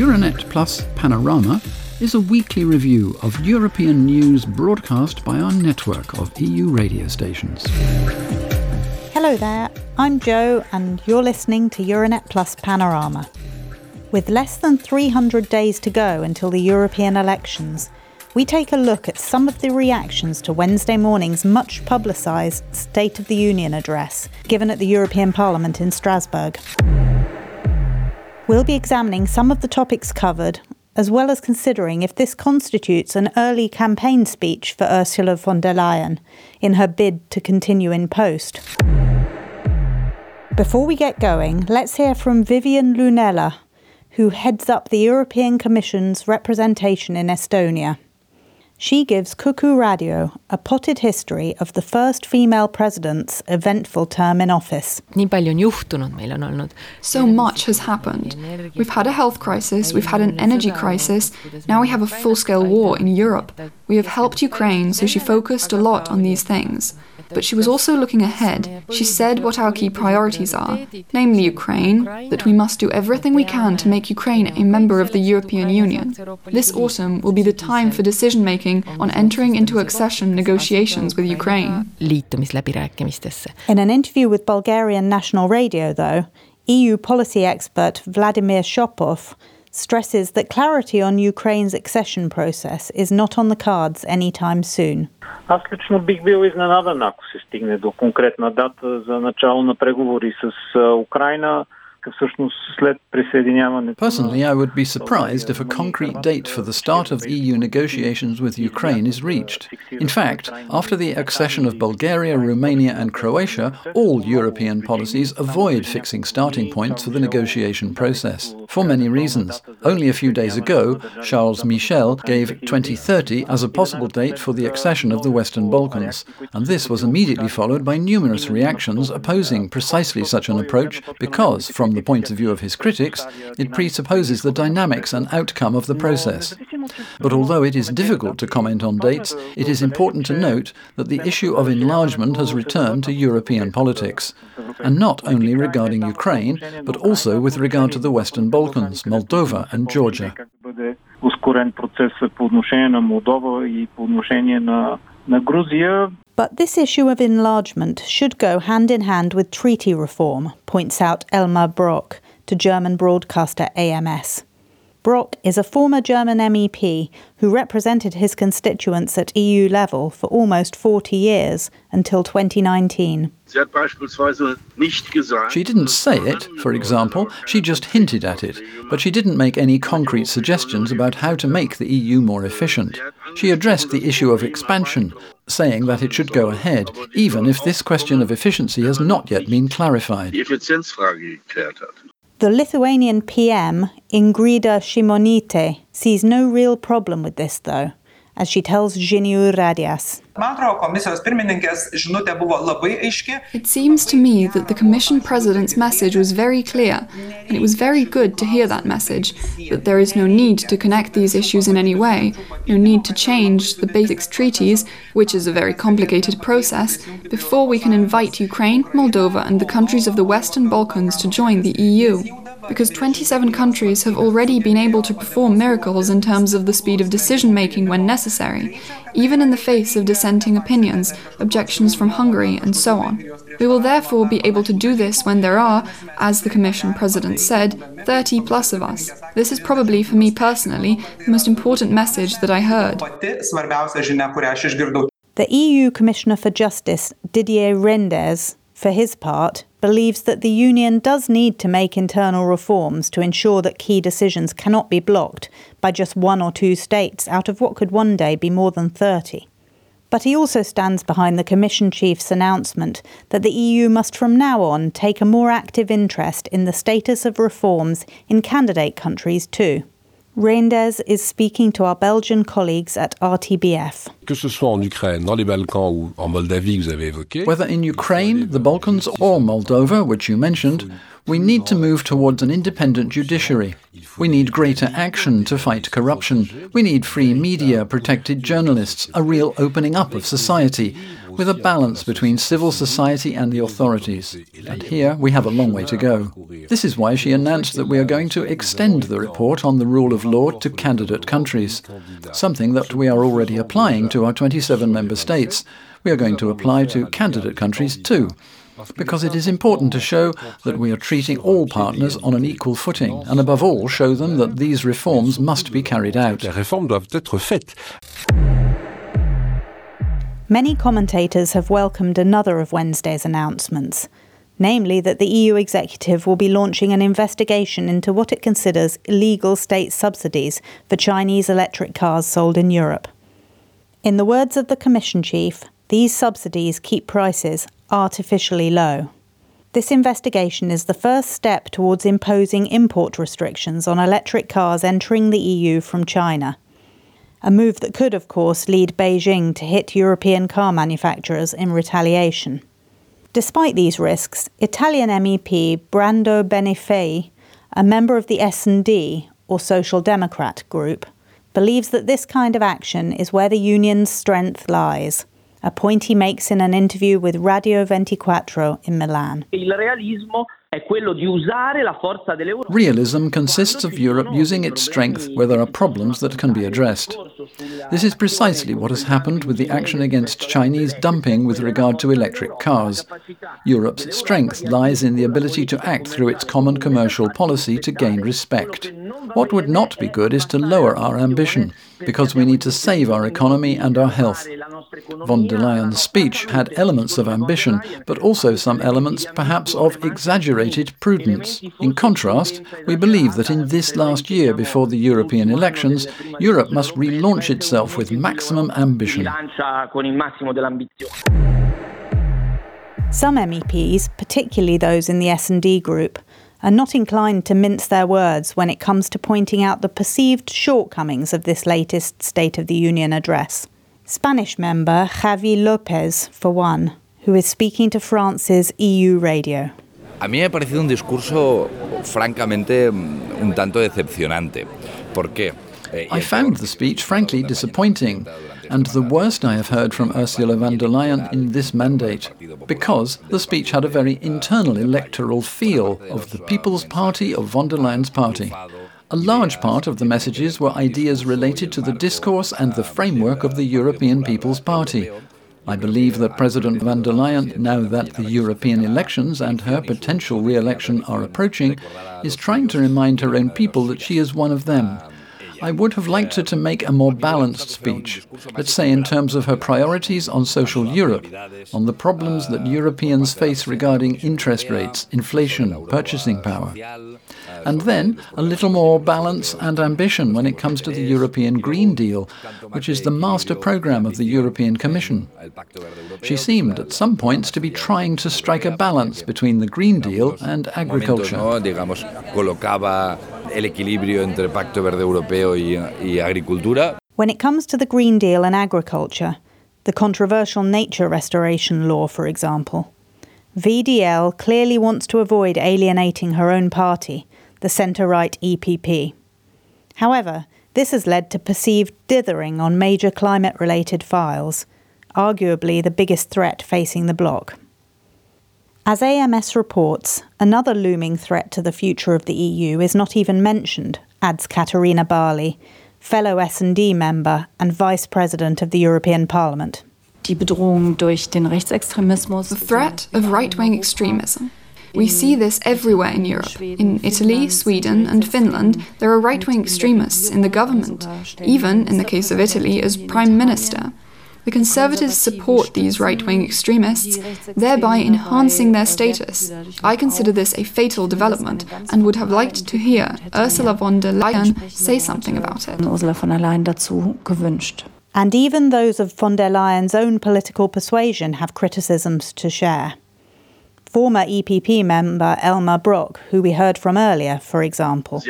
Euranet Plus Panorama is a weekly review of European news broadcast by our network of EU radio stations. Hello there, I'm Joe, and you're listening to Euranet Plus Panorama. With less than 300 days to go until the European elections, we take a look at some of the reactions to Wednesday morning's much publicised State of the Union address given at the European Parliament in Strasbourg. We'll be examining some of the topics covered as well as considering if this constitutes an early campaign speech for Ursula von der Leyen in her bid to continue in post. Before we get going, let's hear from Vivian Loonela, who heads up the European Commission's representation in Estonia. She gives Kuku Radio a potted history of the first female president's eventful term in office. So much has happened. We've had a health crisis, we've had an energy crisis, now we have a full scale war in Europe. We have helped Ukraine, so she focused a lot on these things. But she was also looking ahead. She said what our key priorities are, namely Ukraine, that we must do everything we can to make Ukraine a member of the European Union. This autumn will be the time for decision making on entering into accession negotiations with Ukraine. In an interview with Bulgarian National Radio, though, EU policy expert Vladimir Shopov stresses that clarity on Ukraine's accession process is not on the cards anytime soon. Аз лично бих бил изненадан, ако се стигне до конкретна дата за начало на преговори с Украина. Personally, I would be surprised if a concrete date for the start of EU negotiations with Ukraine is reached. In fact, after the accession of Bulgaria, Romania, and Croatia, all European policies avoid fixing starting points for the negotiation process, for many reasons. Only a few days ago, Charles Michel gave 2030 as a possible date for the accession of the Western Balkans, and this was immediately followed by numerous reactions opposing precisely such an approach because, from the point of view of his critics, it presupposes the dynamics and outcome of the process. But although it is difficult to comment on dates, it is important to note that the issue of enlargement has returned to European politics, and not only regarding Ukraine, but also with regard to the Western Balkans, Moldova, and Georgia. But this issue of enlargement should go hand in hand with treaty reform, points out Elmar Brok to German broadcaster AMS. Brok is a former German MEP who represented his constituents at EU level for almost 40 years until 2019. She didn't say it, for example, she just hinted at it, but she didn't make any concrete suggestions about how to make the EU more efficient. She addressed the issue of expansion, saying that it should go ahead, even if this question of efficiency has not yet been clarified. The Lithuanian PM, Ingrida Šimonytė, sees no real problem with this, though, as she tells Žinių radijas. It seems to me that the Commission President's message was very clear, and it was very good to hear that message that there is no need to connect these issues in any way, no need to change the basics treaties, which is a very complicated process, before we can invite Ukraine, Moldova, and the countries of the Western Balkans to join the EU because 27 countries have already been able to perform miracles in terms of the speed of decision making when necessary, even in the face of dissenting opinions, objections from Hungary, and so on. We will therefore be able to do this when there are, as the Commission President said, 30 plus of us. This is probably, for me personally, the most important message that I heard. The EU Commissioner for Justice, Didier Reynders, for his part, believes that the Union does need to make internal reforms to ensure that key decisions cannot be blocked by just one or two states out of what could one day be more than 30. But he also stands behind the Commission Chief's announcement that the EU must from now on take a more active interest in the status of reforms in candidate countries too. Reynders is speaking to our Belgian colleagues at RTBF. Whether in Ukraine, the Balkans, or Moldova, which you mentioned, we need to move towards an independent judiciary. We need greater action to fight corruption. We need free media, protected journalists, a real opening up of society, with a balance between civil society and the authorities. And here we have a long way to go. This is why she announced that we are going to extend the report on the rule of law to candidate countries, something that we are already applying to our 27 member states. We are going to apply to candidate countries too because it is important to show that we are treating all partners on an equal footing, and above all, show them that these reforms must be carried out. Many commentators have welcomed another of Wednesday's announcements, namely that the EU executive will be launching an investigation into what it considers illegal state subsidies for Chinese electric cars sold in Europe. In the words of the Commission chief, these subsidies keep prices artificially low. This investigation is the first step towards imposing import restrictions on electric cars entering the EU from China. A move that could, of course, lead Beijing to hit European car manufacturers in retaliation. Despite these risks, Italian MEP Brando Benifei, a member of the S&D or Social Democrat group, believes that this kind of action is where the union's strength lies a point he makes in an interview with Radio 24 in Milan. Realism consists of Europe using its strength where there are problems that can be addressed. This is precisely what has happened with the action against Chinese dumping with regard to electric cars. Europe's strength lies in the ability to act through its common commercial policy to gain respect. What would not be good is to lower our ambition, because we need to save our economy and our health. Von der Leyen's speech had elements of ambition, but also some elements perhaps of exaggerated prudence. In contrast, we believe that in this last year before the European elections, Europe must relaunch itself with maximum ambition. Some MEPs, particularly those in the S&D group, are not inclined to mince their words when it comes to pointing out the perceived shortcomings of this latest State of the Union address. Spanish member Javi Lopez, for one, who is speaking to France's EU radio. A mí me ha parecido un discurso francamente mm, un tanto decepcionante. ¿Por qué? Eh, I found the speech frankly disappointing and the worst I have heard from Ursula von der Leyen in this mandate, because the speech had a very internal electoral feel of the People's Party of von der Leyen's party. A large part of the messages were ideas related to the discourse and the framework of the European People's Party. I believe that President von der Leyen, now that the European elections and her potential re election are approaching, is trying to remind her own people that she is one of them I would have liked her to make a more balanced speech, let's say in terms of her priorities on social Europe, on the problems that Europeans face regarding interest rates, inflation, purchasing power. And then a little more balance and ambition when it comes to the European Green Deal, which is the master program of the European Commission. She seemed at some points to be trying to strike a balance between the Green Deal and agriculture el equilibrio entre Pacto Verde Europeo y, y agricultura. When it comes to the Green Deal and agriculture, the controversial nature restoration law, for example, VDL clearly wants to avoid alienating her own party, the centre right EPP. However, this has led to perceived dithering on major climate related files, arguably the biggest threat facing the bloc. As AMS reports, another looming threat to the future of the EU is not even mentioned, adds Katarina Barley, fellow S&D member and vice president of the European Parliament. The threat of right-wing extremism. We see this everywhere in Europe. In Italy, Sweden, and Finland, there are right wing extremists in the government, even, in the case of Italy, as prime minister. The Conservatives support these right wing extremists, thereby enhancing their status. I consider this a fatal development and would have liked to hear Ursula von der Leyen say something about it. And even those of von der Leyen's own political persuasion have criticisms to share. Former EPP member Elmar Brok, who we heard from earlier, for example.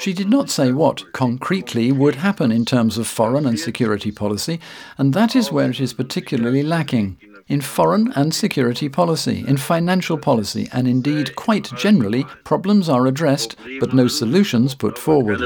She did not say what concretely would happen in terms of foreign and security policy, and that is where it is particularly lacking. In foreign and security policy, in financial policy, and indeed quite generally, problems are addressed, but no solutions put forward.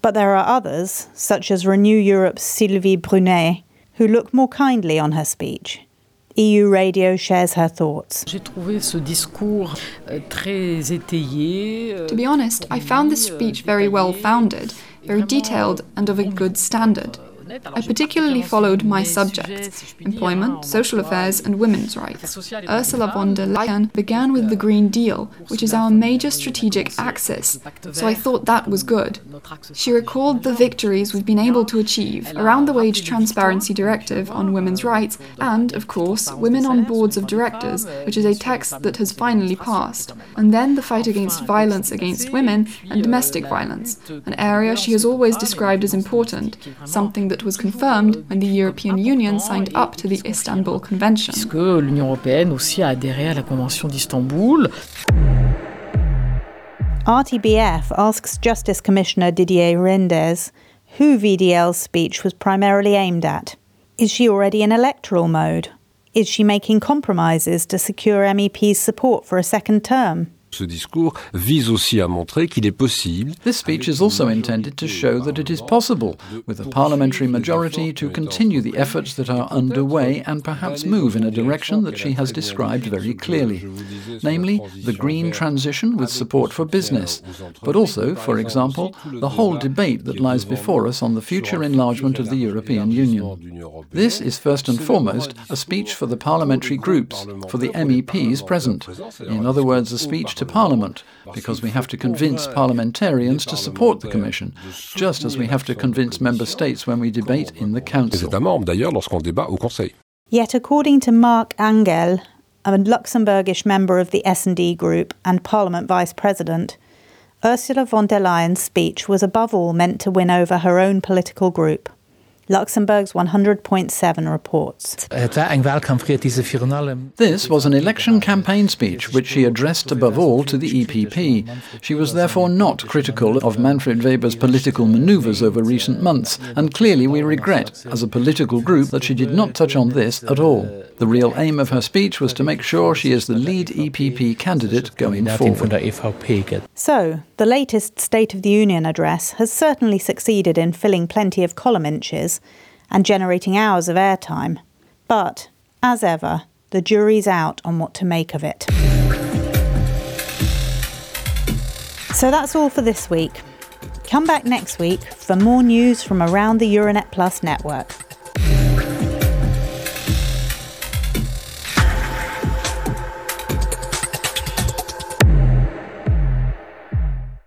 But there are others, such as Renew Europe's Sylvie Brunet, who look more kindly on her speech EU Radio shares her thoughts. Euh, to be honest, I found this speech very well founded, very detailed, and of a good standard. I particularly followed my subjects employment, social affairs, and women's rights. Ursula von der Leyen began with the Green Deal, which is our major strategic axis, so I thought that was good. She recalled the victories we've been able to achieve around the Wage Transparency Directive on women's rights, and, of course, Women on Boards of Directors, which is a text that has finally passed, and then the fight against violence against women and domestic violence, an area she has always described as important, something that was confirmed when the European Union signed up to the Istanbul Convention. l'Union européenne aussi a adhéré à la Convention d'Istanbul. RTBF asks Justice Commissioner Didier Reynders who VDL's speech was primarily aimed at. Is she already in electoral mode? Is she making compromises to secure MEP's support for a second term? Ce discours vise aussi à montrer qu'il est possible. This speech is also intended to show that it is possible, with a parliamentary majority, to continue the efforts that are underway and perhaps move in a direction that she has described very clearly, namely the green transition with support for business, but also, for example, the whole debate that lies before us on the future enlargement of the European Union. This is first and foremost a speech for the parliamentary groups, for the MEPs present. In other words, a speech to Parliament, because we have to convince parliamentarians to support the Commission, just as we have to convince member states when we debate in the Council. Yet, according to Marc Angel, a Luxembourgish member of the S&D group and Parliament Vice President, Ursula von der Leyen's speech was above all meant to win over her own political group. Luxembourg's 100.7 reports. This was an election campaign speech which she addressed above all to the EPP. She was therefore not critical of Manfred Weber's political manoeuvres over recent months, and clearly we regret, as a political group, that she did not touch on this at all. The real aim of her speech was to make sure she is the lead EPP candidate going forward. So, the latest State of the Union address has certainly succeeded in filling plenty of column inches and generating hours of airtime. But, as ever, the jury's out on what to make of it. So that's all for this week. Come back next week for more news from around the Euranet Plus network.